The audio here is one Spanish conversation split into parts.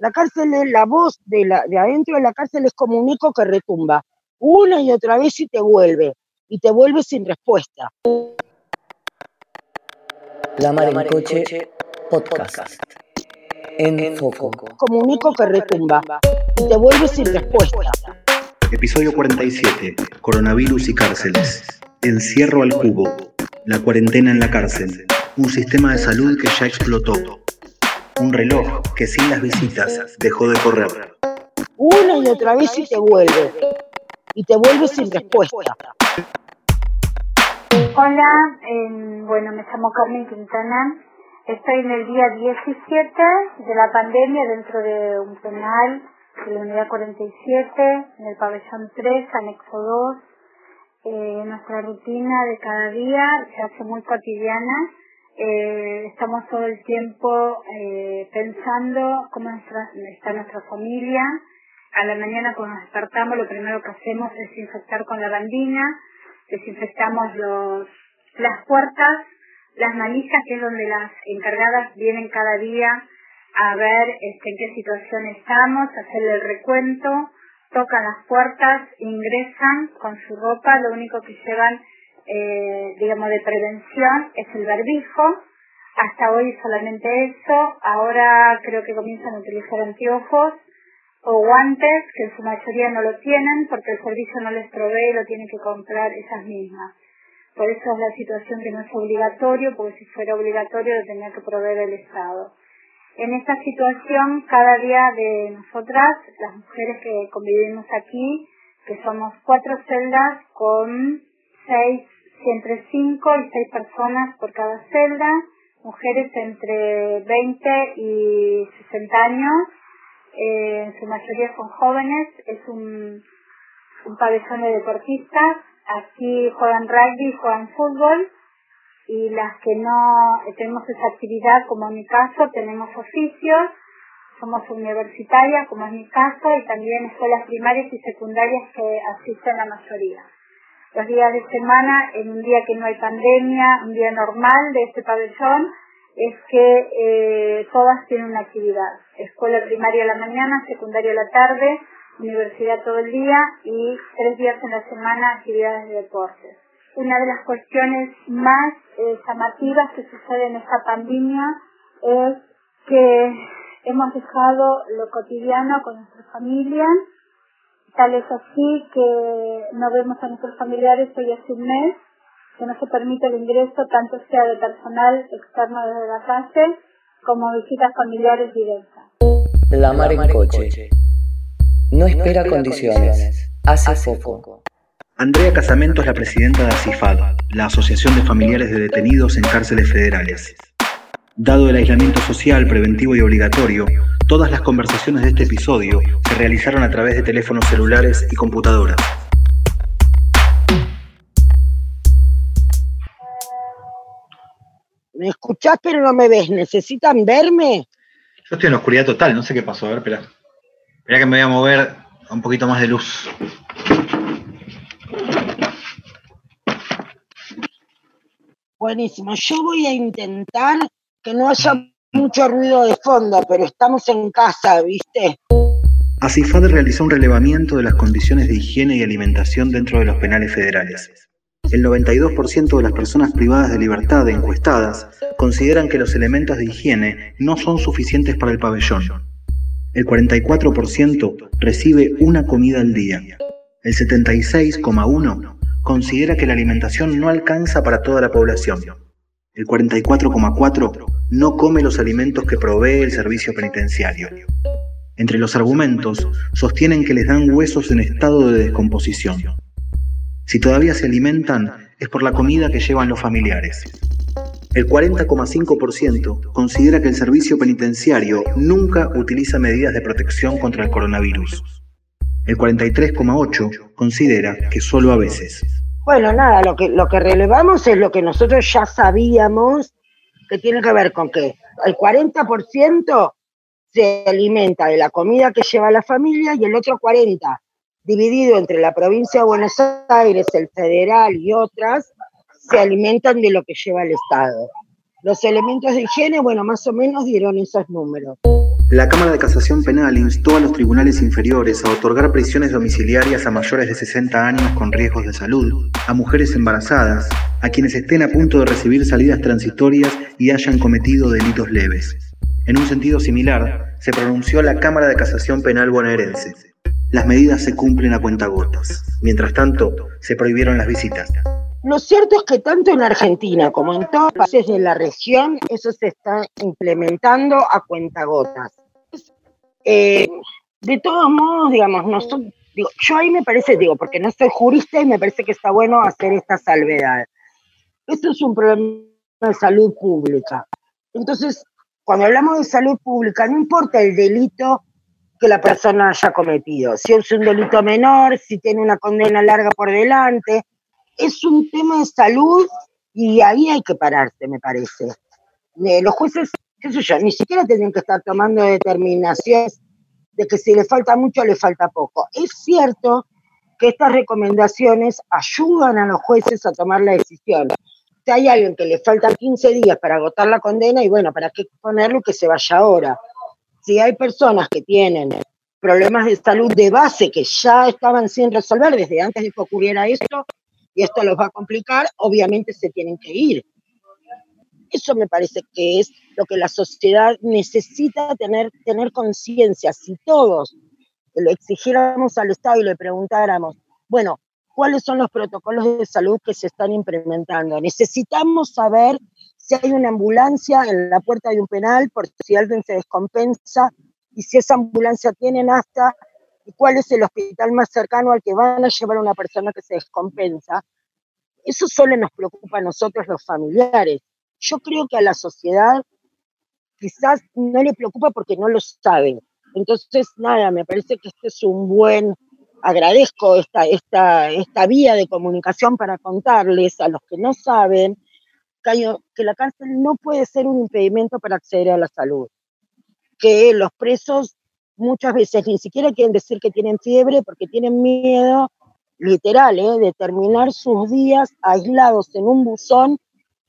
La cárcel es la voz de, la, de adentro de la cárcel es como un eco que retumba una y otra vez y te vuelve, y te vuelve sin respuesta. La Mar en Coche Podcast. En foco. Como un eco que retumba y te vuelve sin respuesta. Episodio 47. Coronavirus y cárceles. Encierro al cubo. La cuarentena en la cárcel. Un sistema de salud que ya explotó. Un reloj que sin las visitas dejó de correr. Una y otra vez y te vuelve. Y te vuelve sin respuesta. Hola, eh, bueno, me llamo Carmen Quintana. Estoy en el día 17 de la pandemia dentro de un penal de la unidad 47, en el pabellón 3, anexo 2. Eh, nuestra rutina de cada día se hace muy cotidiana. Eh, estamos todo el tiempo eh, pensando cómo está nuestra familia. A la mañana cuando nos despertamos lo primero que hacemos es desinfectar con la bandina, desinfectamos los, las puertas, las manijas, que es donde las encargadas vienen cada día a ver este, en qué situación estamos, hacerle el recuento, tocan las puertas, ingresan con su ropa, lo único que llevan, eh, digamos, de prevención es el barbijo. Hasta hoy solamente eso, ahora creo que comienzan a utilizar anteojos o guantes, que en su mayoría no lo tienen porque el servicio no les provee y lo tienen que comprar esas mismas. Por eso es la situación que no es obligatorio, porque si fuera obligatorio lo tenía que proveer el Estado. En esta situación, cada día de nosotras, las mujeres que convivimos aquí, que somos cuatro celdas con seis, entre cinco y seis personas por cada celda, mujeres entre 20 y 60 años, eh, en su mayoría son jóvenes, es un, un pabellón de deportistas, aquí juegan rugby, juegan fútbol, y las que no tenemos esa actividad, como en mi caso, tenemos oficios, somos universitarias, como es mi caso, y también escuelas primarias y secundarias que asisten la mayoría. Los días de semana, en un día que no hay pandemia, un día normal de este pabellón, es que eh, todas tienen una actividad. Escuela primaria a la mañana, secundaria a la tarde, universidad todo el día y tres días en la semana actividades de deportes. Una de las cuestiones más eh, llamativas que sucede en esta pandemia es que hemos dejado lo cotidiano con nuestra familia, tal es así que no vemos a nuestros familiares hoy hace un mes, que no se permite el ingreso tanto sea de personal externo desde la calle como visitas familiares directas. La mar en coche. No espera condiciones. Hace foco. Andrea Casamento es la presidenta de ACIFAD, la Asociación de Familiares de Detenidos en Cárceles Federales. Dado el aislamiento social preventivo y obligatorio, todas las conversaciones de este episodio se realizaron a través de teléfonos celulares y computadoras. Me escuchás pero no me ves. ¿Necesitan verme? Yo estoy en la oscuridad total, no sé qué pasó. A ver, espera. Espera que me voy a mover a un poquito más de luz. Buenísimo. Yo voy a intentar que no haya mucho ruido de fondo, pero estamos en casa, ¿viste? ACIFAD realizó un relevamiento de las condiciones de higiene y alimentación dentro de los penales federales. El 92% de las personas privadas de libertad encuestadas consideran que los elementos de higiene no son suficientes para el pabellón. El 44% recibe una comida al día. El 76,1% considera que la alimentación no alcanza para toda la población. El 44,4% no come los alimentos que provee el servicio penitenciario. Entre los argumentos, sostienen que les dan huesos en estado de descomposición. Si todavía se alimentan, es por la comida que llevan los familiares. El 40,5% considera que el servicio penitenciario nunca utiliza medidas de protección contra el coronavirus. El 43,8% considera que solo a veces. Bueno, nada, lo que, lo que relevamos es lo que nosotros ya sabíamos que tiene que ver con que el 40% se alimenta de la comida que lleva la familia y el otro 40% dividido entre la provincia de Buenos Aires, el federal y otras, se alimentan de lo que lleva el Estado. Los elementos de higiene, bueno, más o menos dieron esos números. La Cámara de Casación Penal instó a los tribunales inferiores a otorgar prisiones domiciliarias a mayores de 60 años con riesgos de salud, a mujeres embarazadas, a quienes estén a punto de recibir salidas transitorias y hayan cometido delitos leves. En un sentido similar, se pronunció la Cámara de Casación Penal bonaerense. Las medidas se cumplen a cuentagotas. Mientras tanto, se prohibieron las visitas. Lo cierto es que tanto en Argentina como en todos los países de la región, eso se está implementando a cuentagotas. Eh, de todos modos, digamos, nosotros, digo, yo ahí me parece, digo, porque no soy jurista y me parece que está bueno hacer esta salvedad. Esto es un problema de salud pública. Entonces, cuando hablamos de salud pública, no importa el delito que la persona haya cometido, si es un delito menor, si tiene una condena larga por delante, es un tema de salud y ahí hay que pararse, me parece. Eh, los jueces, qué sé yo, ni siquiera tienen que estar tomando determinaciones de que si le falta mucho, le falta poco. Es cierto que estas recomendaciones ayudan a los jueces a tomar la decisión. Si hay alguien que le falta 15 días para agotar la condena, y bueno, ¿para qué ponerlo que se vaya ahora? Si hay personas que tienen problemas de salud de base que ya estaban sin resolver desde antes de que ocurriera esto, y esto los va a complicar, obviamente se tienen que ir. Eso me parece que es lo que la sociedad necesita tener, tener conciencia. Si todos lo exigiéramos al Estado y le preguntáramos, bueno, ¿cuáles son los protocolos de salud que se están implementando? Necesitamos saber si hay una ambulancia en la puerta de un penal por si alguien se descompensa y si esa ambulancia tiene hasta y cuál es el hospital más cercano al que van a llevar a una persona que se descompensa. Eso solo nos preocupa a nosotros los familiares. Yo creo que a la sociedad quizás no le preocupa porque no lo sabe. Entonces, nada, me parece que este es un buen, agradezco esta, esta, esta vía de comunicación para contarles a los que no saben que, que la cárcel no puede ser un impedimento para acceder a la salud, que los presos muchas veces ni siquiera quieren decir que tienen fiebre porque tienen miedo, literal, ¿eh? de terminar sus días aislados en un buzón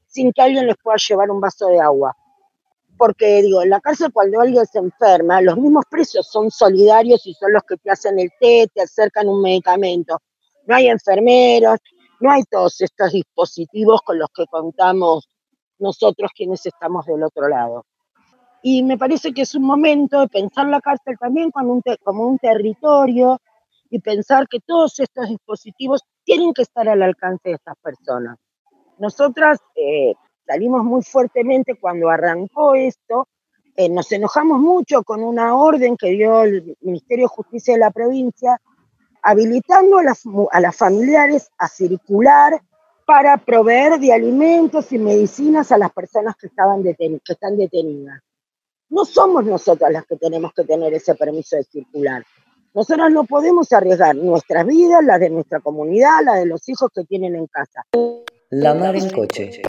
sin que alguien les pueda llevar un vaso de agua. Porque digo, en la cárcel cuando alguien se enferma, los mismos presos son solidarios y son los que te hacen el té, te acercan un medicamento. No hay enfermeros, no hay todos estos dispositivos con los que contamos nosotros quienes estamos del otro lado. Y me parece que es un momento de pensar la cárcel también como un, territorio y pensar que todos estos dispositivos tienen que estar al alcance de estas personas. Nosotras eh, salimos muy fuertemente cuando arrancó esto, eh, nos enojamos mucho con una orden que dio el Ministerio de Justicia de la provincia, habilitando a las, familiares a circular para proveer de alimentos y medicinas a las personas que, estaban que están detenidas no somos nosotras las que tenemos que tener ese permiso de circular. Nosotras no podemos arriesgar nuestras vidas, las de nuestra comunidad, la de los hijos que tienen en casa. La mar en coche.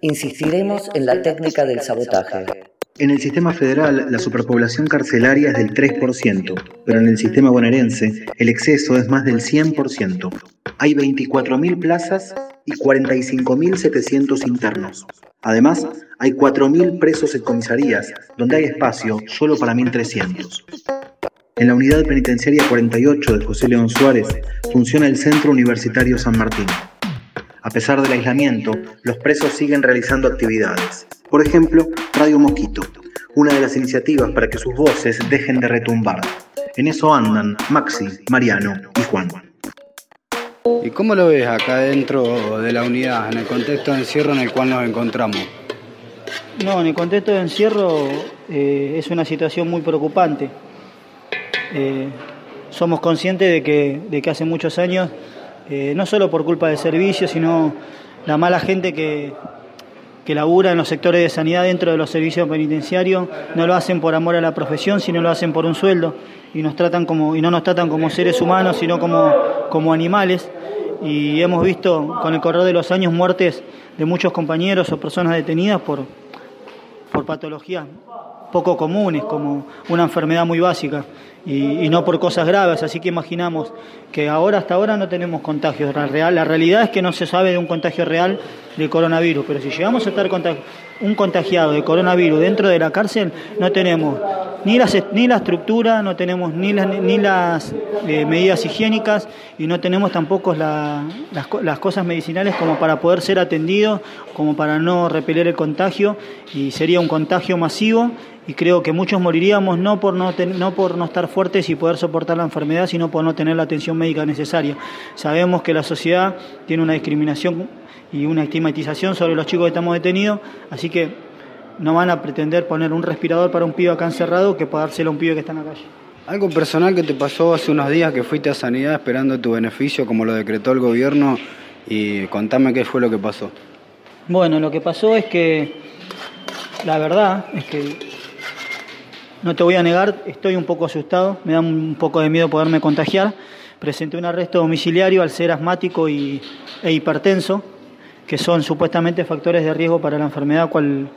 Insistiremos en la técnica del sabotaje. En el sistema federal, la superpoblación carcelaria es del 3%, pero en el sistema bonaerense, el exceso es más del 100%. Hay 24.000 plazas y 45.700 internos. Además, hay 4.000 presos en comisarías, donde hay espacio solo para 1.300. En la unidad penitenciaria 48 de José León Suárez funciona el Centro Universitario San Martín. A pesar del aislamiento, los presos siguen realizando actividades. Por ejemplo, Radio Mosquito, una de las iniciativas para que sus voces dejen de retumbar. En eso andan Maxi, Mariano y Juan. ¿Y cómo lo ves acá dentro de la unidad, en el contexto de encierro en el cual nos encontramos? No, en el contexto de encierro eh, es una situación muy preocupante. Eh, somos conscientes de que, de que hace muchos años, eh, no solo por culpa del servicio, sino la mala gente que, que labura en los sectores de sanidad dentro de los servicios penitenciarios, no lo hacen por amor a la profesión, sino lo hacen por un sueldo y nos tratan como y no nos tratan como seres humanos, sino como, como animales. Y hemos visto con el correr de los años muertes de muchos compañeros o personas detenidas por, por patologías poco comunes, como una enfermedad muy básica, y, no por cosas graves. Así que imaginamos que ahora, hasta ahora, no tenemos contagios. La, real, la realidad es que no se sabe de un contagio real de coronavirus, pero si llegamos a estar un contagiado de coronavirus dentro de la cárcel, no tenemos ni, las, ni la estructura, no tenemos ni las, ni las eh, medidas higiénicas y no tenemos tampoco las, las, cosas medicinales como para poder ser atendidos, como para no repeler el contagio y sería un contagio masivo y creo que muchos moriríamos no por no, no por no estar fuertes y poder soportar la enfermedad, sino por no tener la atención médica necesaria. Sabemos que la sociedad tiene una discriminación y una estigmatización sobre los chicos que estamos detenidos, así que no van a pretender poner un respirador para un pibe acá encerrado que pagárselo a un pibe que está en la calle. Algo personal que te pasó hace unos días que fuiste a Sanidad esperando tu beneficio como lo decretó el gobierno y contame qué fue lo que pasó. Bueno, lo que pasó es que la verdad es que no te voy a negar, estoy un poco asustado, me da un poco de miedo poderme contagiar. Presenté un arresto domiciliario al ser asmático y, e hipertenso, que son supuestamente factores de riesgo para la enfermedad cual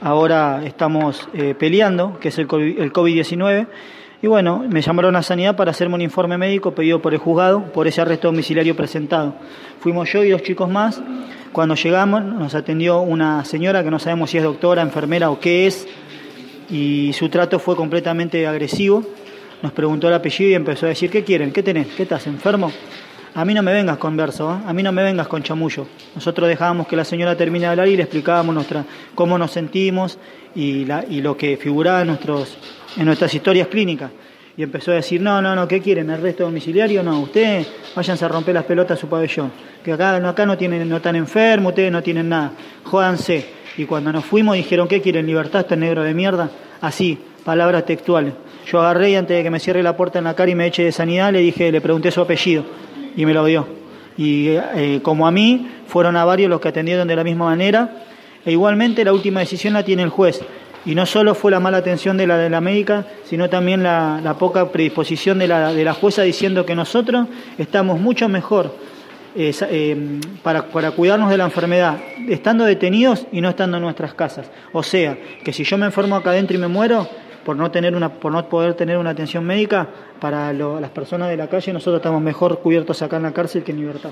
ahora estamos eh, peleando, que es el COVID-19. Y bueno, me llamaron a Sanidad para hacerme un informe médico pedido por el juzgado por ese arresto domiciliario presentado. Fuimos yo y dos chicos más. Cuando llegamos nos atendió una señora que no sabemos si es doctora, enfermera o qué es, y su trato fue completamente agresivo. Nos preguntó el apellido y empezó a decir, ¿qué quieren? ¿Qué tenés? ¿Qué estás enfermo? A mí no me vengas con verso, ¿eh? a mí no me vengas con chamullo. Nosotros dejábamos que la señora termine de hablar y le explicábamos nuestra, cómo nos sentimos y, la, y lo que figuraba en, nuestros, en nuestras historias clínicas. Y empezó a decir, no, no, no, ¿qué quieren? ¿Arresto domiciliario? No, ustedes váyanse a romper las pelotas a su pabellón. Que acá, acá no, tienen, no están enfermos, ustedes no tienen nada. Jódanse. Y cuando nos fuimos dijeron, ¿qué quieren? ¿Libertad este negro de mierda? Así, palabras textuales. Yo agarré y antes de que me cierre la puerta en la cara y me eche de sanidad, le dije, le pregunté su apellido y me lo dio. Y eh, como a mí, fueron a varios los que atendieron de la misma manera. E igualmente la última decisión la tiene el juez. Y no solo fue la mala atención de la, de la médica, sino también la, poca predisposición de la, de la jueza diciendo que nosotros estamos mucho mejor eh, para, para, cuidarnos de la enfermedad, estando detenidos y no estando en nuestras casas. O sea, que si yo me enfermo acá adentro y me muero, por no, tener una, por no poder tener una atención médica, para las personas de la calle nosotros estamos mejor cubiertos acá en la cárcel que en libertad.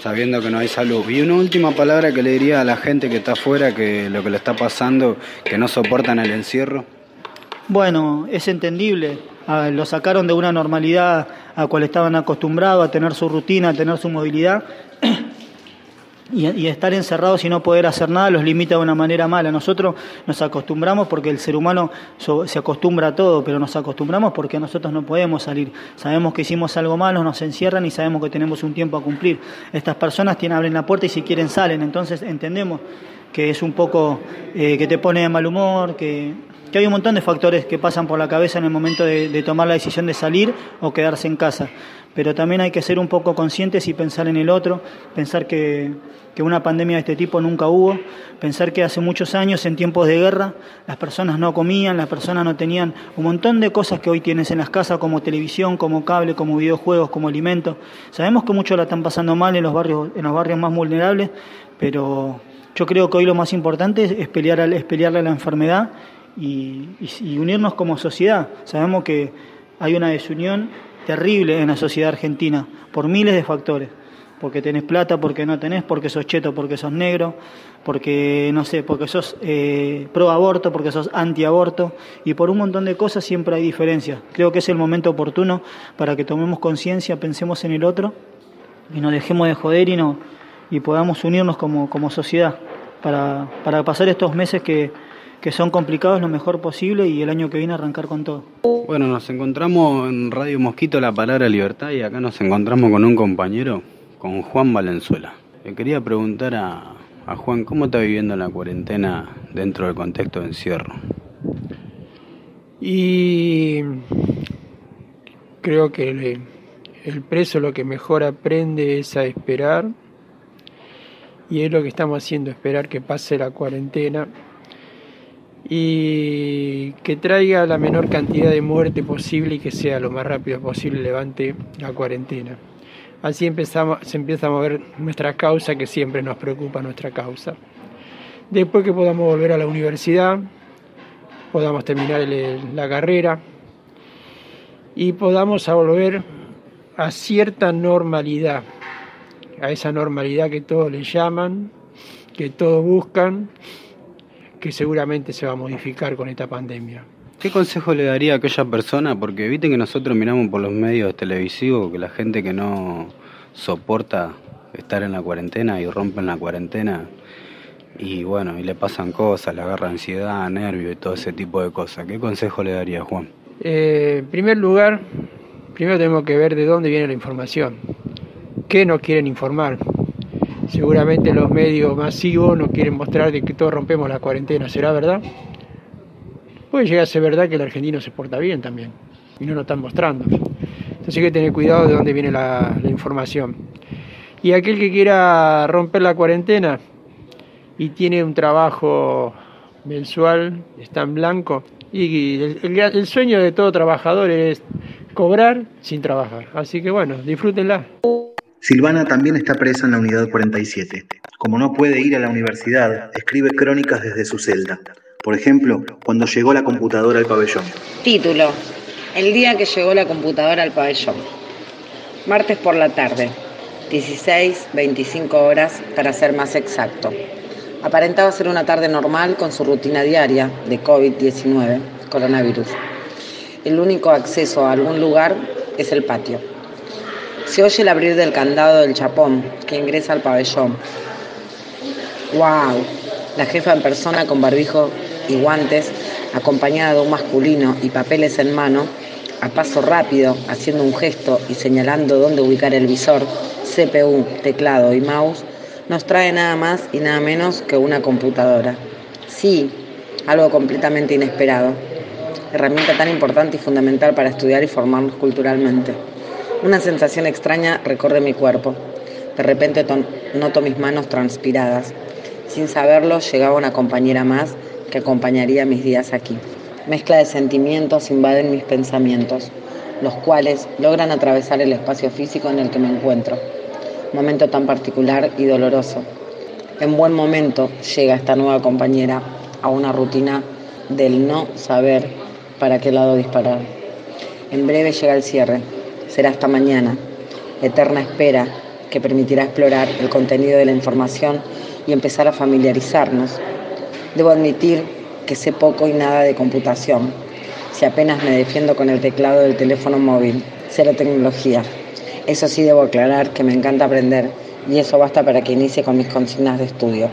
Sabiendo que no hay salud. Y una última palabra que le diría a la gente que está afuera, que lo que le está pasando, que no soportan el encierro. Bueno, es entendible lo sacaron de una normalidad a cual estaban acostumbrados, a tener su rutina, a tener su movilidad. Y, estar encerrados y no poder hacer nada los limita de una manera mala. Nosotros nos acostumbramos porque el ser humano se acostumbra a todo, pero nos acostumbramos porque nosotros no podemos salir. Sabemos que hicimos algo malo, nos encierran y sabemos que tenemos un tiempo a cumplir. Estas personas tienen, abren la puerta y si quieren salen, entonces entendemos que es un poco eh, que te pone de mal humor, que hay un montón de factores que pasan por la cabeza en el momento de, tomar la decisión de salir o quedarse en casa. Pero también hay que ser un poco conscientes y pensar en el otro, pensar que, una pandemia de este tipo nunca hubo, pensar que hace muchos años, en tiempos de guerra, las personas no comían, las personas no tenían un montón de cosas que hoy tienes en las casas, como televisión, como cable, como videojuegos, como alimentos. Sabemos que muchos la están pasando mal en los barrios, en los barrios más vulnerables, pero yo creo que hoy lo más importante es pelearle a la enfermedad y, unirnos como sociedad. Sabemos que hay una desunión terrible en la sociedad argentina por miles de factores. Porque tenés plata, porque no tenés, porque sos cheto, porque sos negro, porque no sé, porque sos eh, pro aborto, porque sos anti aborto y por un montón de cosas siempre hay diferencias. Creo que es el momento oportuno para que tomemos conciencia, pensemos en el otro y nos dejemos de joder y no y podamos unirnos como, como sociedad para, para pasar estos meses que, que son complicados lo mejor posible y el año que viene arrancar con todo. Bueno, nos encontramos en Radio Mosquito La Palabra Libertad y acá nos encontramos con un compañero, con Juan Valenzuela. Le quería preguntar a, Juan, ¿cómo está viviendo la cuarentena dentro del contexto de encierro? Y creo que el preso lo que mejor aprende es a esperar y es lo que estamos haciendo, esperar que pase la cuarentena y que traiga la menor cantidad de muerte posible y que sea lo más rápido posible levante la cuarentena. Así empezamos, se empieza a mover nuestra causa, que siempre nos preocupa nuestra causa. Después que podamos volver a la universidad, podamos terminar la carrera y podamos volver a cierta normalidad, a esa normalidad que todos le llaman, que todos buscan que seguramente se va a modificar con esta pandemia. ¿Qué consejo le daría a aquella persona? Porque viste que nosotros miramos por los medios televisivos que la gente que no soporta estar en la cuarentena y rompen la cuarentena y bueno, y le pasan cosas, le agarra ansiedad, nervio y todo ese tipo de cosas. ¿Qué consejo le daría Juan? Eh, en primer lugar, primero tenemos que ver de dónde viene la información. ¿Qué nos quieren informar? Seguramente los medios masivos nos quieren mostrar de que todos rompemos la cuarentena. ¿Será verdad? puede llegar a ser verdad que el argentino se porta bien también y no lo están mostrando. Entonces hay que tener cuidado de dónde viene la, información. Y aquel que quiera romper la cuarentena y tiene un trabajo mensual, está en blanco, y el, sueño de todo trabajador es cobrar sin trabajar. Así que bueno, disfrútenla. Silvana también está presa en la unidad 47. Como no puede ir a la universidad, escribe crónicas desde su celda. Por ejemplo, cuando llegó la computadora al pabellón. Título. El día que llegó la computadora al pabellón. Martes por la tarde. 16, 25 horas para ser más exacto. Aparentaba ser una tarde normal con su rutina diaria de COVID-19, coronavirus. El único acceso a algún lugar es el patio. Se oye el abrir del candado del chapón que ingresa al pabellón. ¡Wow! La jefa en persona con barbijo y guantes, acompañada de un masculino y papeles en mano, a paso rápido, haciendo un gesto y señalando dónde ubicar el visor, CPU, teclado y mouse, nos trae nada más y nada menos que una computadora. Sí, algo completamente inesperado. Herramienta tan importante y fundamental para estudiar y formarnos culturalmente. Una sensación extraña recorre mi cuerpo. De repente noto mis manos transpiradas. Sin saberlo, llegaba una compañera más que acompañaría mis días aquí. Mezcla de sentimientos invaden mis pensamientos, los cuales logran atravesar el espacio físico en el que me encuentro. Momento tan particular y doloroso. En buen momento llega esta nueva compañera a una rutina del no saber para qué lado disparar. En breve llega el cierre. Será hasta mañana. Eterna espera que permitirá explorar el contenido de la información y empezar a familiarizarnos Debo admitir que sé poco y nada de computación, si apenas me defiendo con el teclado del teléfono móvil, cero tecnología. Eso sí debo aclarar que me encanta aprender y eso basta para que inicie con mis consignas de estudio.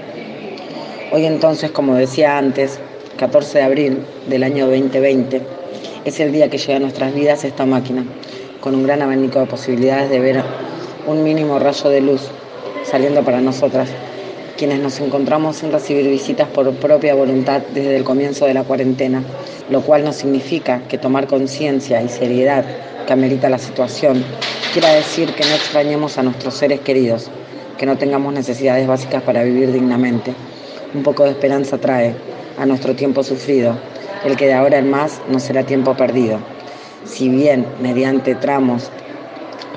Hoy entonces, como decía antes, 14 de abril del año 2020, es el día que llega a nuestras vidas esta máquina, con un gran abanico de posibilidades de ver un mínimo rayo de luz saliendo para nosotras quienes nos encontramos sin recibir visitas por propia voluntad desde el comienzo de la cuarentena, lo cual no significa que tomar conciencia y seriedad que amerita la situación quiera decir que no extrañemos a nuestros seres queridos, que no tengamos necesidades básicas para vivir dignamente. Un poco de esperanza trae a nuestro tiempo sufrido, el que de ahora en más no será tiempo perdido. Si bien mediante tramos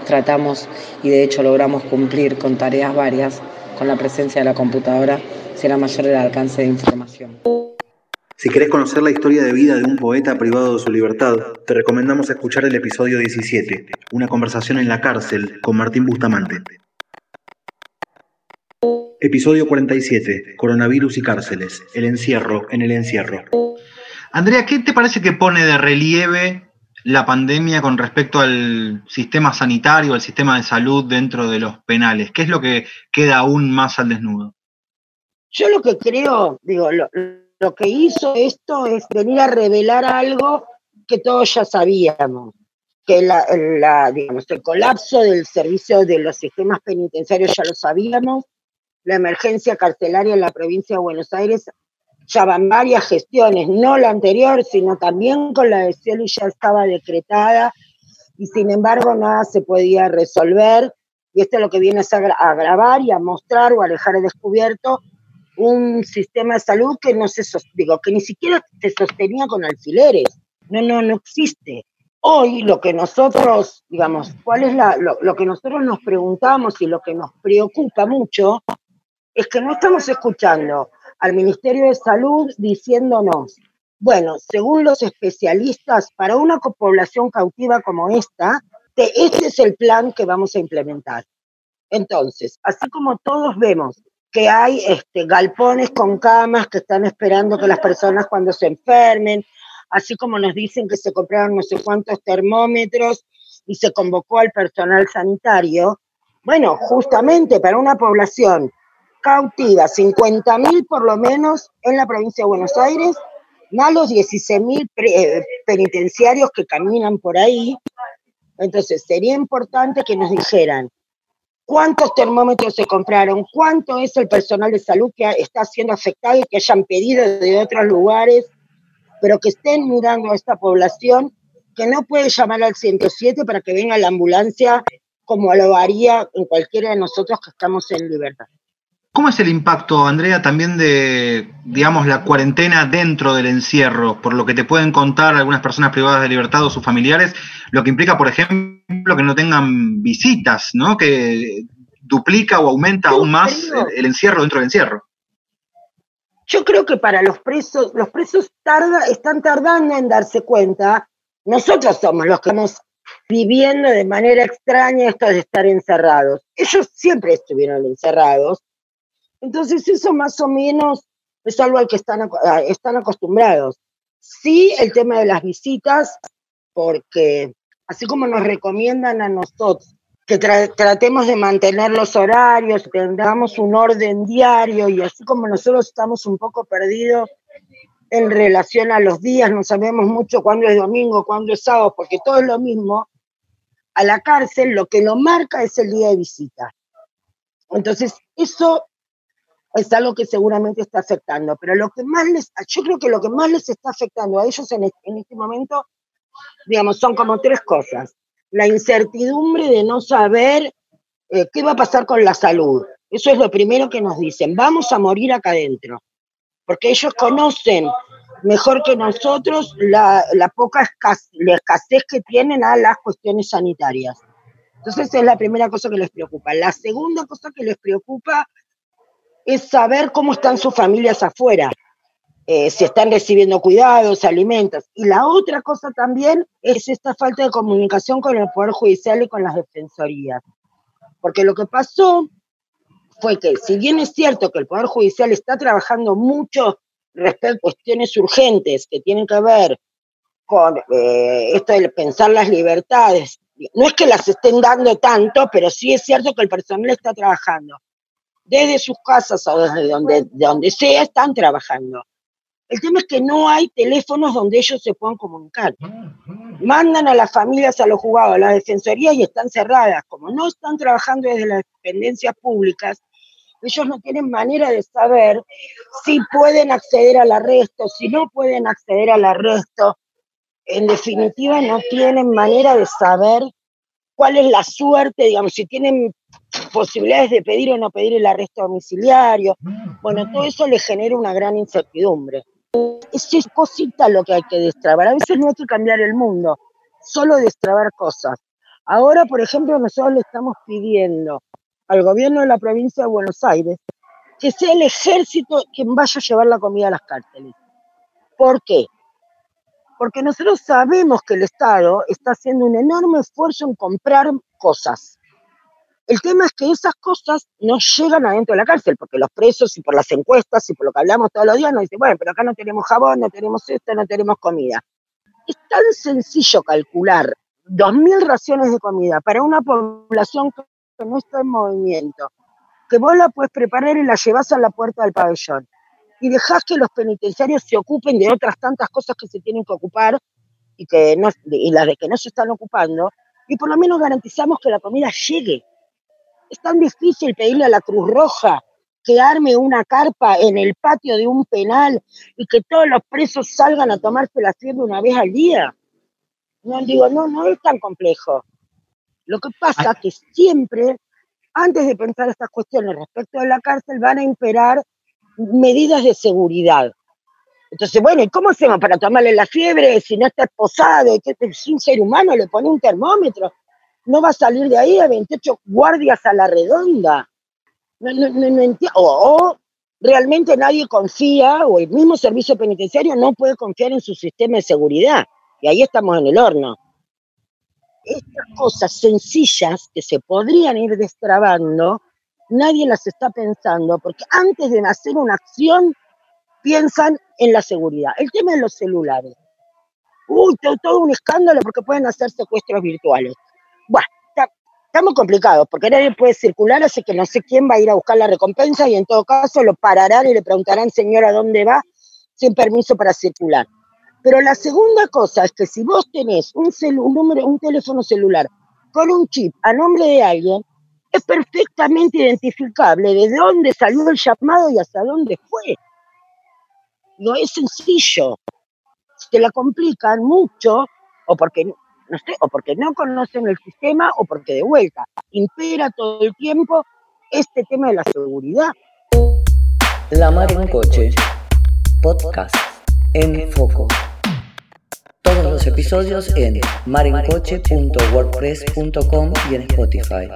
tratamos y de hecho logramos cumplir con tareas varias, con la presencia de la computadora será mayor el alcance de información. Si querés conocer la historia de vida de un poeta privado de su libertad, te recomendamos escuchar el episodio 17, una conversación en la cárcel con Martín Bustamante. Episodio 47, Coronavirus y cárceles, el encierro en el encierro. Andrea, ¿qué te parece que pone de relieve la pandemia con respecto al sistema sanitario, al sistema de salud dentro de los penales? ¿Qué es lo que queda aún más al desnudo? Yo lo que creo, digo, lo, que hizo esto es venir a revelar algo que todos ya sabíamos, que digamos, el colapso del servicio de los sistemas penitenciarios ya lo sabíamos, la emergencia carcelaria en la provincia de Buenos Aires ya van varias gestiones, no la anterior, sino también con la de y ya estaba decretada y sin embargo nada se podía resolver. Y esto es lo que viene a agravar y a mostrar o a dejar descubierto un sistema de salud que no se digo, que ni siquiera se sostenía con alfileres. No, no, no existe. Hoy lo que nosotros, digamos, cuál es la, lo, lo que nosotros nos preguntamos y lo que nos preocupa mucho es que no estamos escuchando al Ministerio de Salud diciéndonos, bueno, según los especialistas, para una población cautiva como esta, este es el plan que vamos a implementar. Entonces, así como todos vemos que hay este, galpones con camas que están esperando que las personas cuando se enfermen, así como nos dicen que se compraron no sé cuántos termómetros y se convocó al personal sanitario, bueno, justamente para una población cautiva, 50.000 por lo menos en la provincia de Buenos Aires, más los 16.000 eh, penitenciarios que caminan por ahí. Entonces, sería importante que nos dijeran cuántos termómetros se compraron, cuánto es el personal de salud que está siendo afectado y que hayan pedido de otros lugares, pero que estén mirando a esta población que no puede llamar al 107 para que venga la ambulancia como lo haría en cualquiera de nosotros que estamos en libertad. ¿Cómo es el impacto, Andrea, también de, digamos, la cuarentena dentro del encierro? Por lo que te pueden contar algunas personas privadas de libertad o sus familiares, lo que implica, por ejemplo, que no tengan visitas, ¿no? Que duplica o aumenta aún más el, encierro dentro del encierro. Yo creo que para los presos, los presos tarda, están tardando en darse cuenta. Nosotros somos los que estamos viviendo de manera extraña esto de estar encerrados. Ellos siempre estuvieron encerrados entonces eso más o menos es algo al que están, están acostumbrados. Sí, el tema de las visitas, porque así como nos recomiendan a nosotros que tratemos de mantener los horarios, que tengamos un orden diario y así como nosotros estamos un poco perdidos en relación a los días, no sabemos mucho cuándo es domingo, cuándo es sábado, porque todo es lo mismo, a la cárcel lo que lo marca es el día de visita. Entonces, eso es algo que seguramente está afectando. Pero lo que más les, yo creo que lo que más les está afectando a ellos en, este momento, digamos, son como tres cosas. La incertidumbre de no saber eh, qué va a pasar con la salud. Eso es lo primero que nos dicen. Vamos a morir acá adentro. Porque ellos conocen mejor que nosotros la, poca escasez, la escasez que tienen a las cuestiones sanitarias. Entonces, es la primera cosa que les preocupa. La segunda cosa que les preocupa es saber cómo están sus familias afuera, eh, si están recibiendo cuidados, alimentos. Y la otra cosa también es esta falta de comunicación con el Poder Judicial y con las defensorías. Porque lo que pasó fue que, si bien es cierto que el Poder Judicial está trabajando mucho respecto a cuestiones urgentes que tienen que ver con eh, esto de pensar las libertades, no es que las estén dando tanto, pero sí es cierto que el personal está trabajando desde sus casas o desde donde, donde sea, están trabajando. El tema es que no hay teléfonos donde ellos se puedan comunicar. Mandan a las familias, a los juzgados, a las defensorías y están cerradas. Como no están trabajando desde las dependencias públicas, ellos no tienen manera de saber si pueden acceder al arresto, si no pueden acceder al arresto. En definitiva, no tienen manera de saber cuál es la suerte, digamos, si tienen posibilidades de pedir o no pedir el arresto domiciliario. Bueno, todo eso le genera una gran incertidumbre. Es cosita lo que hay que destrabar. A veces no hay que cambiar el mundo, solo destrabar cosas. Ahora, por ejemplo, nosotros le estamos pidiendo al gobierno de la provincia de Buenos Aires que sea el ejército quien vaya a llevar la comida a las cárceles. ¿Por qué? Porque nosotros sabemos que el Estado está haciendo un enorme esfuerzo en comprar cosas el tema es que esas cosas no llegan adentro de la cárcel, porque los presos y por las encuestas y por lo que hablamos todos los días nos dicen, bueno, pero acá no tenemos jabón, no tenemos esto, no tenemos comida. Es tan sencillo calcular 2.000 raciones de comida para una población que no está en movimiento, que vos la puedes preparar y la llevas a la puerta del pabellón y dejás que los penitenciarios se ocupen de otras tantas cosas que se tienen que ocupar y, que no, y las de que no se están ocupando, y por lo menos garantizamos que la comida llegue es tan difícil pedirle a la Cruz Roja que arme una carpa en el patio de un penal y que todos los presos salgan a tomarse la fiebre una vez al día. No digo, no, no es tan complejo. Lo que pasa es que siempre, antes de pensar estas cuestiones respecto de la cárcel, van a imperar medidas de seguridad. Entonces, bueno, ¿y cómo hacemos para tomarle la fiebre si no está esposado? Que es un ser humano, le pone un termómetro no va a salir de ahí a 28 guardias a la redonda. No, no, o, realmente nadie confía, o el mismo servicio penitenciario no puede confiar en su sistema de seguridad. Y ahí estamos en el horno. Estas cosas sencillas que se podrían ir destrabando, nadie las está pensando, porque antes de hacer una acción, piensan en la seguridad. El tema de los celulares. uy, todo, un escándalo porque pueden hacer secuestros virtuales. Estamos complicados porque nadie puede circular, así que no sé quién va a ir a buscar la recompensa y en todo caso lo pararán y le preguntarán, señora, ¿dónde va? Sin permiso para circular. Pero la segunda cosa es que si vos tenés un, un, número, un teléfono celular con un chip a nombre de alguien, es perfectamente identificable de dónde salió el llamado y hasta dónde fue. No es sencillo. Se la complican mucho o porque no sé, o porque no conocen el sistema o porque de vuelta impera todo el tiempo este tema de la seguridad. La Mar en Coche, podcast en foco. Todos los episodios en marencoche.wordpress.com y en Spotify.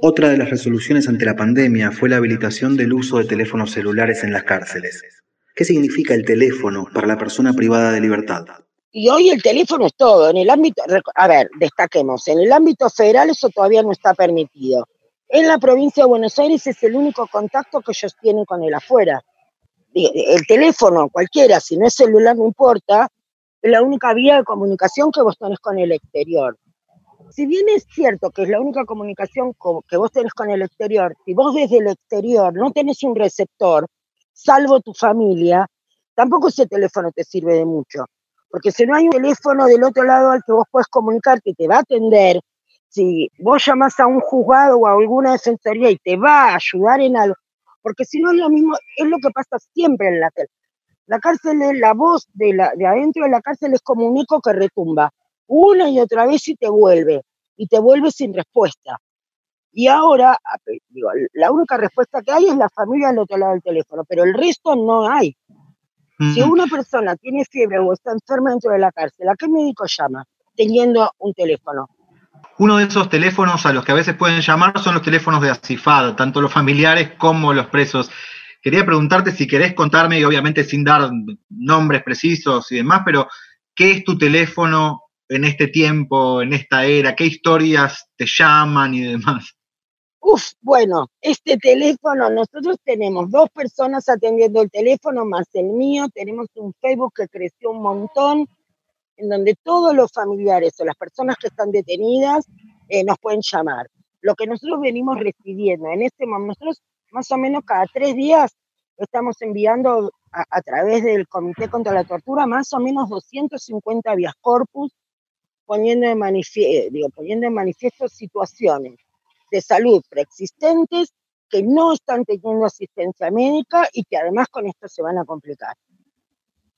Otra de las resoluciones ante la pandemia fue la habilitación del uso de teléfonos celulares en las cárceles. ¿Qué significa el teléfono para la persona privada de libertad? Y hoy el teléfono es todo. En el ámbito, a ver, destaquemos, en el ámbito federal eso todavía no está permitido. En la provincia de Buenos Aires es el único contacto que ellos tienen con el afuera. El teléfono, cualquiera, si no es celular, no importa, es la única vía de comunicación que vos tenés con el exterior. Si bien es cierto que es la única comunicación que vos tenés con el exterior, si vos desde el exterior no tenés un receptor, salvo tu familia, tampoco ese teléfono te sirve de mucho. Porque si no hay un teléfono del otro lado al que vos puedes comunicarte y te va a atender, si vos llamas a un juzgado o a alguna defensoría y te va a ayudar en algo, porque si no es lo mismo, es lo que pasa siempre en la cárcel. La cárcel es la voz de, la, de adentro de la cárcel es como un eco que retumba una y otra vez y te vuelve, y te vuelve sin respuesta. Y ahora, digo, la única respuesta que hay es la familia al otro lado del teléfono, pero el resto no hay. Si una persona tiene fiebre o está enferma dentro de la cárcel, ¿a qué médico llama teniendo un teléfono? Uno de esos teléfonos a los que a veces pueden llamar son los teléfonos de Asifad, tanto los familiares como los presos. Quería preguntarte si querés contarme, y obviamente sin dar nombres precisos y demás, pero ¿qué es tu teléfono en este tiempo, en esta era? ¿Qué historias te llaman y demás? Uf, bueno, este teléfono, nosotros tenemos dos personas atendiendo el teléfono más el mío, tenemos un Facebook que creció un montón, en donde todos los familiares o las personas que están detenidas eh, nos pueden llamar. Lo que nosotros venimos recibiendo en este momento, nosotros más o menos cada tres días estamos enviando a, través del Comité contra la Tortura más o menos 250 vías corpus poniendo digo, poniendo en manifiesto situaciones de salud preexistentes que no están teniendo asistencia médica y que además con esto se van a complicar.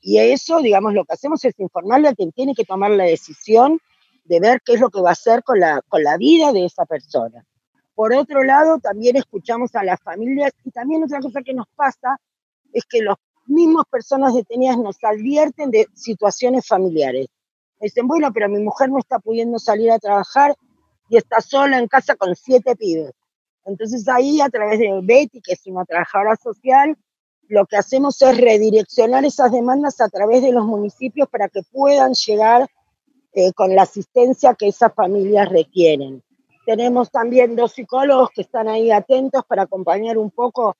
Y eso, digamos, lo que hacemos es informarle a quien tiene que tomar la decisión de ver qué es lo que va a hacer con la, con la vida de esa persona. Por otro lado, también escuchamos a las familias y también otra cosa que nos pasa es que los mismos personas detenidas nos advierten de situaciones familiares. Dicen, bueno, pero mi mujer no está pudiendo salir a trabajar y está sola en casa con siete pibes. Entonces ahí a través de Betty, que es una trabajadora social, lo que hacemos es redireccionar esas demandas a través de los municipios para que puedan llegar eh, con la asistencia que esas familias requieren. Tenemos también dos psicólogos que están ahí atentos para acompañar un poco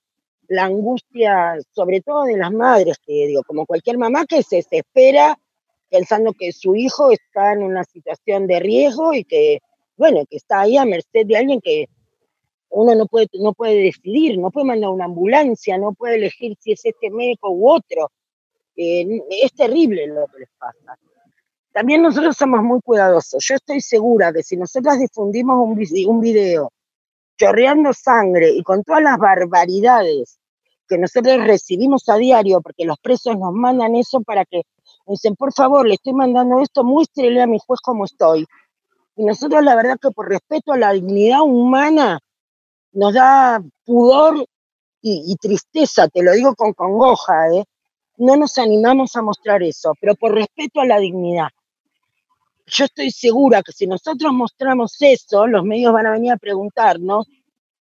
la angustia, sobre todo de las madres, que digo, como cualquier mamá que se desespera pensando que su hijo está en una situación de riesgo y que bueno, que está ahí a merced de alguien que uno no puede, no puede decidir, no puede mandar una ambulancia, no puede elegir si es este médico u otro. Eh, es terrible lo que les pasa. También nosotros somos muy cuidadosos. Yo estoy segura que si nosotros difundimos un, un video chorreando sangre y con todas las barbaridades que nosotros recibimos a diario, porque los presos nos mandan eso para que dicen, por favor, le estoy mandando esto, muéstrele a mi juez cómo estoy. Y nosotros la verdad que por respeto a la dignidad humana nos da pudor y, tristeza, te lo digo con congoja, ¿eh? no nos animamos a mostrar eso, pero por respeto a la dignidad. Yo estoy segura que si nosotros mostramos eso, los medios van a venir a preguntarnos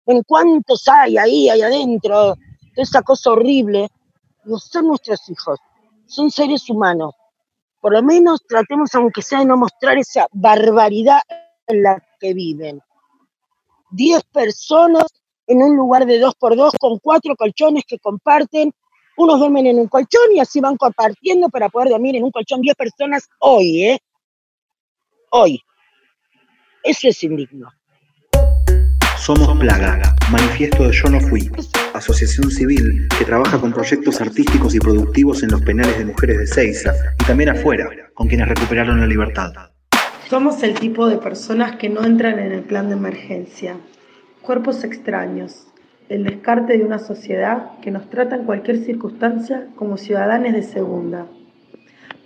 en cuántos hay ahí, ahí adentro, toda esa cosa horrible. Son nuestros hijos, son seres humanos por lo menos tratemos, aunque sea, de no mostrar esa barbaridad en la que viven. Diez personas en un lugar de dos por dos con cuatro colchones que comparten. Unos duermen en un colchón y así van compartiendo para poder dormir en un colchón 10 personas hoy, ¿eh? Hoy. Eso es indigno. Somos Plaga, manifiesto de Yo No Fui, asociación civil que trabaja con proyectos artísticos y productivos en los penales de mujeres de Seiza y también afuera, con quienes recuperaron la libertad. Somos el tipo de personas que no entran en el plan de emergencia. Cuerpos extraños, el descarte de una sociedad que nos trata en cualquier circunstancia como ciudadanos de segunda.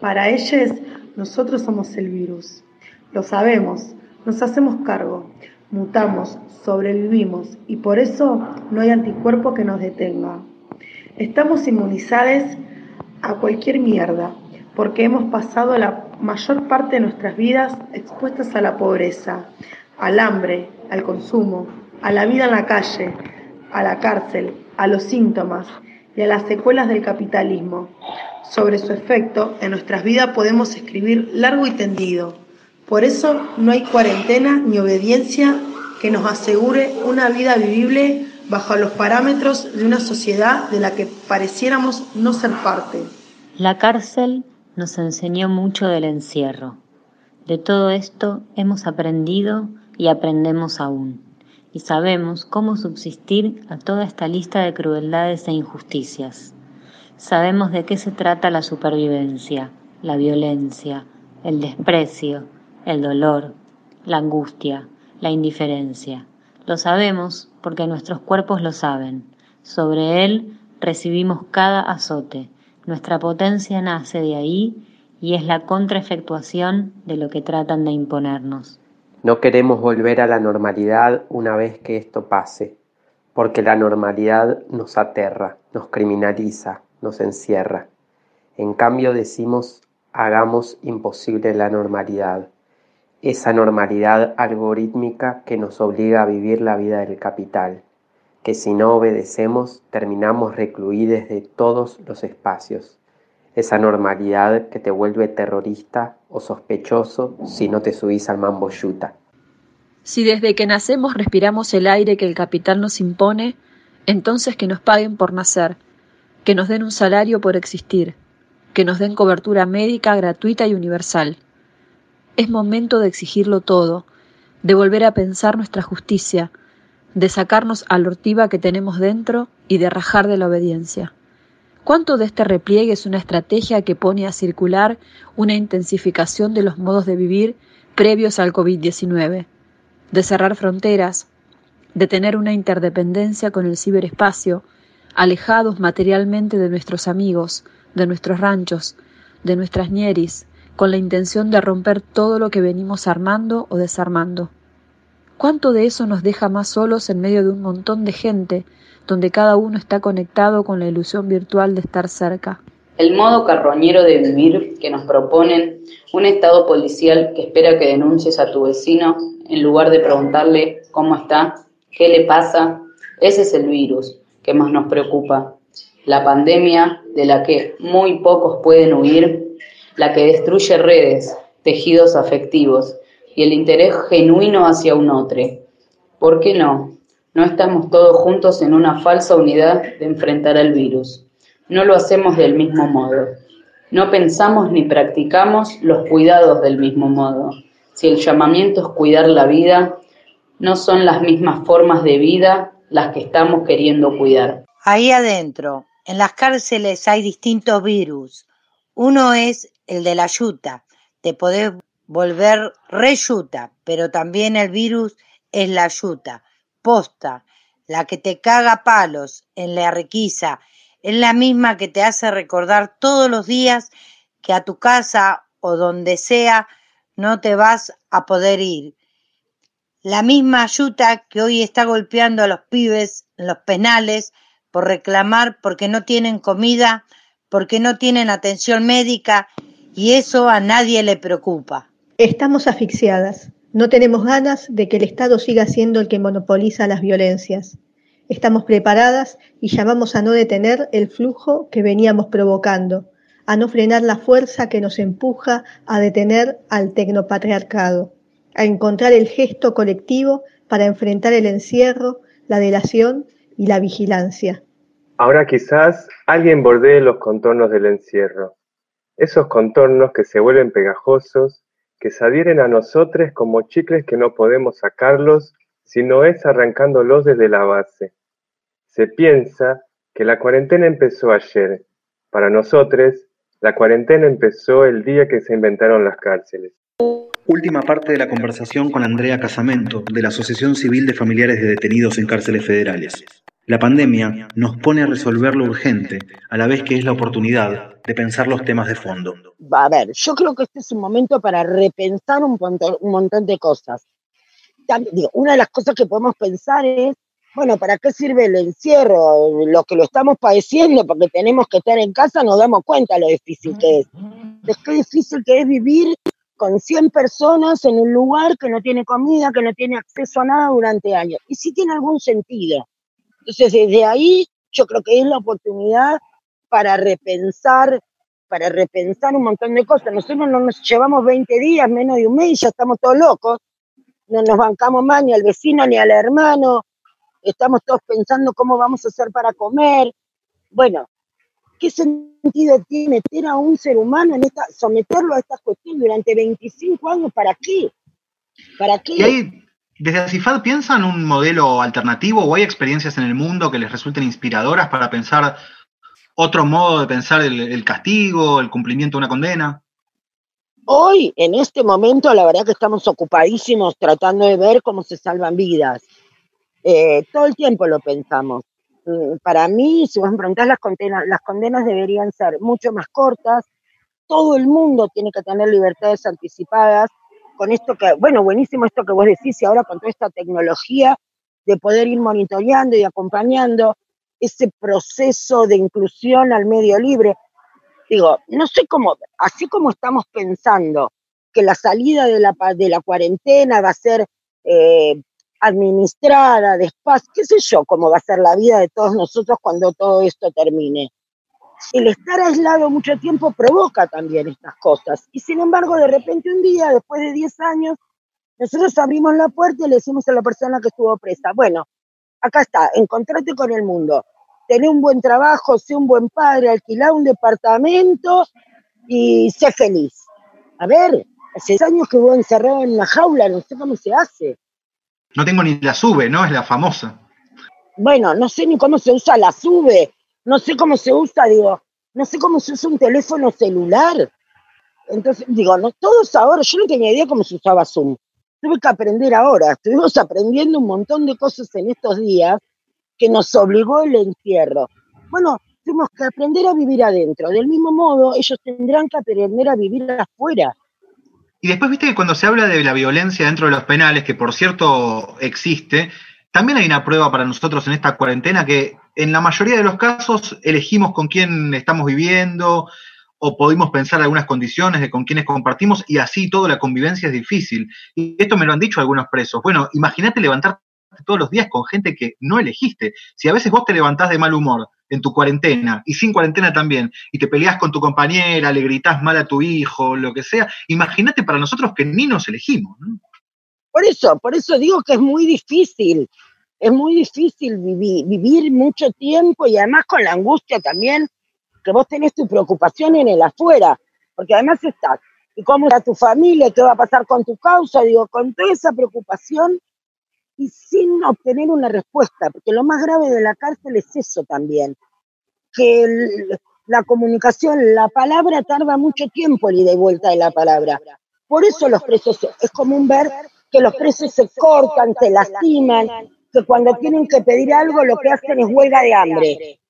Para ellos, nosotros somos el virus. Lo sabemos, nos hacemos cargo, mutamos, sobrevivimos y por eso no hay anticuerpo que nos detenga. Estamos inmunizados a cualquier mierda, porque hemos pasado la mayor parte de nuestras vidas expuestas a la pobreza, al hambre, al consumo, a la vida en la calle, a la cárcel, a los síntomas y a las secuelas del capitalismo. Sobre su efecto en nuestras vidas podemos escribir largo y tendido. Por eso no hay cuarentena ni obediencia que nos asegure una vida vivible bajo los parámetros de una sociedad de la que pareciéramos no ser parte. La cárcel nos enseñó mucho del encierro. De todo esto hemos aprendido y aprendemos aún, y sabemos cómo subsistir a toda esta lista de crueldades e injusticias. Sabemos de qué se trata la supervivencia, la violencia, el desprecio, el dolor, la angustia, la indiferencia. Lo sabemos porque nuestros cuerpos lo saben. Sobre él recibimos cada azote, nuestra potencia nace de ahí y es la contraefectuación de lo que tratan de imponernos. No queremos volver a la normalidad una vez que esto pase, porque la normalidad nos aterra, nos criminaliza, nos encierra. En cambio decimos, hagamos imposible la normalidad, esa normalidad algorítmica que nos obliga a vivir la vida del capital que si no obedecemos terminamos recluidos de todos los espacios. Esa normalidad que te vuelve terrorista o sospechoso si no te subís al mambo yuta. Si desde que nacemos respiramos el aire que el capital nos impone, entonces que nos paguen por nacer, que nos den un salario por existir, que nos den cobertura médica gratuita y universal. Es momento de exigirlo todo, de volver a pensar nuestra justicia, de sacarnos a la ortiva que tenemos dentro y de rajar de la obediencia. ¿Cuánto de este repliegue es una estrategia que pone a circular una intensificación de los modos de vivir previos al COVID-19? De cerrar fronteras, de tener una interdependencia con el ciberespacio, alejados materialmente de nuestros amigos, de nuestros ranchos, de nuestras ñeris, con la intención de romper todo lo que venimos armando o desarmando. ¿Cuánto de eso nos deja más solos en medio de un montón de gente, donde cada uno está conectado con la ilusión virtual de estar cerca? El modo carroñero de vivir que nos proponen, un estado policial que espera que denuncies a tu vecino en lugar de preguntarle cómo está, qué le pasa, ese es el virus que más nos preocupa. La pandemia de la que muy pocos pueden huir, la que destruye redes, tejidos afectivos, y el interés genuino hacia un otro. ¿Por qué no? No estamos todos juntos en una falsa unidad de enfrentar al virus. No lo hacemos del mismo modo. No pensamos ni practicamos los cuidados del mismo modo. Si el llamamiento es cuidar la vida, no son las mismas formas de vida las que estamos queriendo cuidar. Ahí adentro, en las cárceles hay distintos virus. Uno es el de la yuta, de poder volver reyuta, pero también el virus es la yuta, posta, la que te caga palos en la requisa, es la misma que te hace recordar todos los días que a tu casa o donde sea no te vas a poder ir. La misma yuta que hoy está golpeando a los pibes en los penales por reclamar porque no tienen comida, porque no tienen atención médica y eso a nadie le preocupa. Estamos asfixiadas. No tenemos ganas de que el Estado siga siendo el que monopoliza las violencias. Estamos preparadas y llamamos a no detener el flujo que veníamos provocando, a no frenar la fuerza que nos empuja a detener al tecnopatriarcado, a encontrar el gesto colectivo para enfrentar el encierro, la delación y la vigilancia. Ahora quizás alguien bordee los contornos del encierro, esos contornos que se vuelven pegajosos, que se adhieren a nosotros como chicles que no podemos sacarlos si no es arrancándolos desde la base. Se piensa que la cuarentena empezó ayer. Para nosotros, la cuarentena empezó el día que se inventaron las cárceles. Última parte de la conversación con Andrea Casamento, de la Asociación Civil de Familiares de Detenidos en Cárceles Federales. La pandemia nos pone a resolver lo urgente, a la vez que es la oportunidad de pensar los temas de fondo. A ver, yo creo que este es un momento para repensar un montón, un montón de cosas. una de las cosas que podemos pensar es, bueno, ¿para qué sirve el encierro? Los que lo estamos padeciendo porque tenemos que estar en casa nos damos cuenta lo difícil que es. Es que difícil que es vivir con 100 personas en un lugar que no tiene comida, que no tiene acceso a nada durante años. Y sí tiene algún sentido. Entonces, desde ahí yo creo que es la oportunidad para repensar, para repensar un montón de cosas. Nosotros no nos llevamos 20 días, menos de un mes, ya estamos todos locos. No nos bancamos más ni al vecino ni al hermano. Estamos todos pensando cómo vamos a hacer para comer. Bueno, ¿qué sentido tiene meter a un ser humano en esta, someterlo a estas cuestiones durante 25 años? ¿Para qué? ¿Para qué? ¿Desde ACIFAD piensan un modelo alternativo o hay experiencias en el mundo que les resulten inspiradoras para pensar otro modo de pensar el, castigo, el cumplimiento de una condena? Hoy, en este momento, la verdad que estamos ocupadísimos tratando de ver cómo se salvan vidas. Eh, todo el tiempo lo pensamos. Mm, para mí, si vos me preguntás, las condenas, las condenas deberían ser mucho más cortas. Todo el mundo tiene que tener libertades anticipadas con esto que, bueno, buenísimo esto que vos decís y ahora con toda esta tecnología de poder ir monitoreando y acompañando ese proceso de inclusión al medio libre. Digo, no sé cómo, así como estamos pensando que la salida de la, de la cuarentena va a ser eh, administrada, despacio, qué sé yo, cómo va a ser la vida de todos nosotros cuando todo esto termine el estar aislado mucho tiempo provoca también estas cosas. Y sin embargo, de repente un día, después de 10 años, nosotros abrimos la puerta y le decimos a la persona que estuvo presa, bueno, acá está, encontrate con el mundo, tené un buen trabajo, sé un buen padre, alquilá un departamento y sé feliz. A ver, hace años que hubo encerrado en la jaula, no sé cómo se hace. No tengo ni la sube, ¿no? Es la famosa. Bueno, no sé ni cómo se usa la sube no sé cómo se usa, digo, no sé cómo se usa un teléfono celular. Entonces, digo, no, todos ahora, yo no tenía idea cómo se usaba Zoom. Tuve que aprender ahora, estuvimos aprendiendo un montón de cosas en estos días que nos obligó el encierro. Bueno, tenemos que aprender a vivir adentro. Del mismo modo, ellos tendrán que aprender a vivir afuera. Y después, viste que cuando se habla de la violencia dentro de los penales, que por cierto existe, también hay una prueba para nosotros en esta cuarentena que en la mayoría de los casos elegimos con quién estamos viviendo o podemos pensar algunas condiciones de con quiénes compartimos y así toda la convivencia es difícil. Y esto me lo han dicho algunos presos. Bueno, imagínate levantarte todos los días con gente que no elegiste. Si a veces vos te levantás de mal humor en tu cuarentena y sin cuarentena también, y te peleás con tu compañera, le gritás mal a tu hijo, lo que sea, imagínate para nosotros que ni nos elegimos. ¿no? Por eso, por eso digo que es muy difícil, es muy difícil vivir, mucho tiempo y además con la angustia también que vos tenés tu preocupación en el afuera, porque además estás, ¿y cómo está tu familia? ¿Qué va a pasar con tu causa? Digo, con toda esa preocupación y sin obtener una respuesta, porque lo más grave de la cárcel es eso también, que la comunicación, la palabra tarda mucho tiempo el ida y vuelta de la palabra. Por eso los presos, es común ver que los presos se cortan, se lastiman, que cuando tienen que pedir algo lo que hacen es huelga de hambre.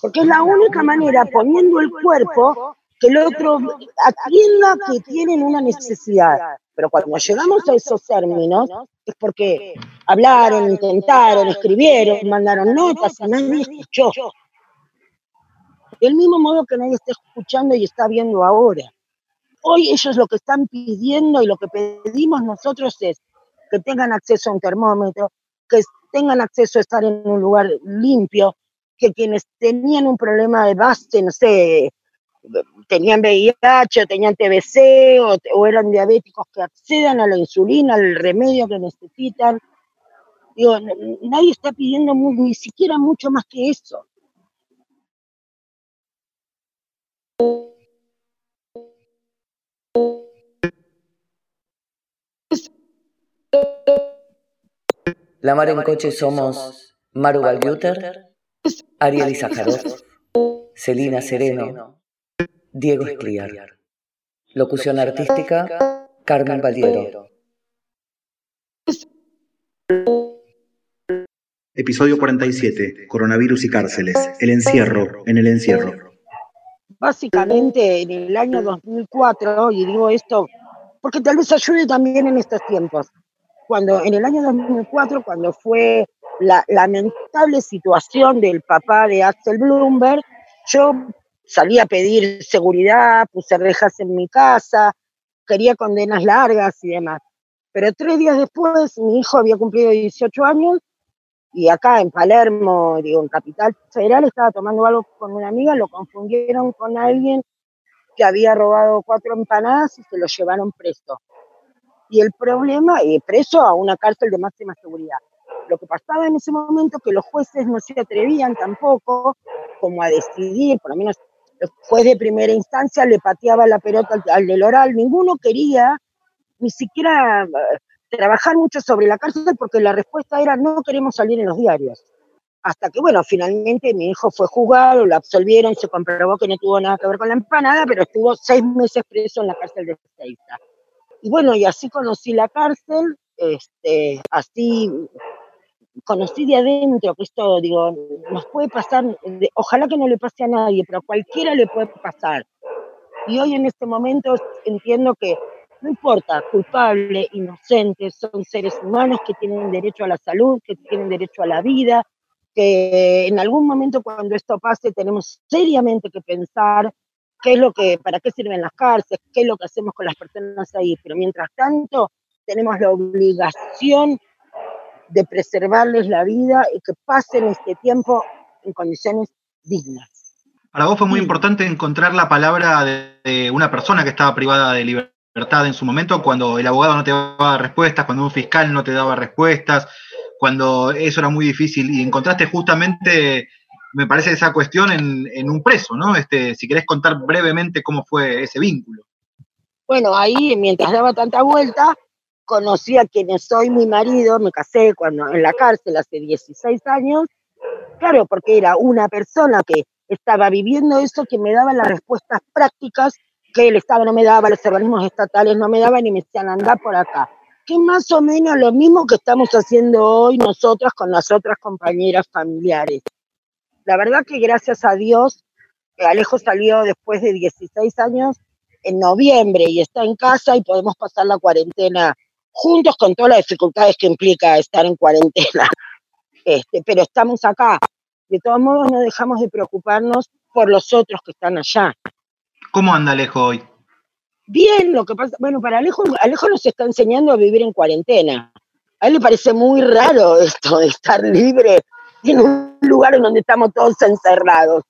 Porque es la única manera, poniendo el cuerpo, que el otro atienda que tienen una necesidad. Pero cuando llegamos a esos términos, es porque hablaron, intentaron, escribieron, mandaron notas y nadie escuchó. Del mismo modo que nadie está escuchando y está viendo ahora. Hoy ellos lo que están pidiendo y lo que pedimos nosotros es que tengan acceso a un termómetro, que tengan acceso a estar en un lugar limpio, que quienes tenían un problema de base, no sé, tenían VIH, o tenían TBC o, eran diabéticos, que accedan a la insulina, al remedio que necesitan. Digo, nadie está pidiendo ni siquiera mucho más que eso. La Mar en Coche somos Maru Balguter, Ariel Izajarov, Celina Sereno, Diego Escliar. Locución artística, Carmen Valdiero. Episodio 47. Coronavirus y cárceles. El encierro en el encierro. Básicamente en el año 2004, y digo esto porque tal vez ayude también en estos tiempos, cuando en el año 2004, cuando fue la lamentable situación del papá de Axel Bloomberg, yo salí a pedir seguridad, puse rejas en mi casa, quería condenas largas y demás. Pero tres días después, mi hijo había cumplido 18 años y acá en Palermo, digo, en Capital Federal, estaba tomando algo con una amiga, lo confundieron con alguien que había robado cuatro empanadas y se lo llevaron preso. Y el problema, y preso a una cárcel de máxima seguridad. Lo que pasaba en ese momento que los jueces no se atrevían tampoco como a decidir, por lo menos el juez de primera instancia le pateaba la pelota al, al del oral, ninguno quería ni siquiera eh, trabajar mucho sobre la cárcel porque la respuesta era no queremos salir en los diarios. Hasta que, bueno, finalmente mi hijo fue juzgado, lo absolvieron, se comprobó que no tuvo nada que ver con la empanada, pero estuvo seis meses preso en la cárcel de Seiza. Y bueno, y así conocí la cárcel, este, así conocí de adentro que esto, digo, nos puede pasar, ojalá que no le pase a nadie, pero a cualquiera le puede pasar. Y hoy en este momento entiendo que no importa, culpable, inocente, son seres humanos que tienen derecho a la salud, que tienen derecho a la vida, que en algún momento cuando esto pase tenemos seriamente que pensar qué es lo que, para qué sirven las cárceles, qué es lo que hacemos con las personas ahí. Pero mientras tanto, tenemos la obligación de preservarles la vida y que pasen este tiempo en condiciones dignas. Para vos fue muy importante encontrar la palabra de, una persona que estaba privada de libertad en su momento, cuando el abogado no te daba respuestas, cuando un fiscal no te daba respuestas, cuando eso era muy difícil y encontraste justamente, me parece, esa cuestión en, un preso, ¿no? Este, si querés contar brevemente cómo fue ese vínculo. Bueno, ahí mientras daba tanta vuelta, conocí a quienes soy mi marido, me casé cuando en la cárcel hace 16 años, claro, porque era una persona que estaba viviendo eso que me daba las respuestas prácticas que el Estado no me daba, los organismos estatales no me daban y me decían andar por acá. Que más o menos lo mismo que estamos haciendo hoy nosotras con las otras compañeras familiares. La verdad que gracias a Dios, Alejo salió después de 16 años en noviembre y está en casa y podemos pasar la cuarentena juntos con todas las dificultades que implica estar en cuarentena. Este, pero estamos acá. De todos modos, no dejamos de preocuparnos por los otros que están allá. ¿Cómo anda Alejo hoy? Bien, lo que pasa, bueno, para Alejo, Alejo nos está enseñando a vivir en cuarentena. A él le parece muy raro esto de estar libre en un lugar en donde estamos todos encerrados.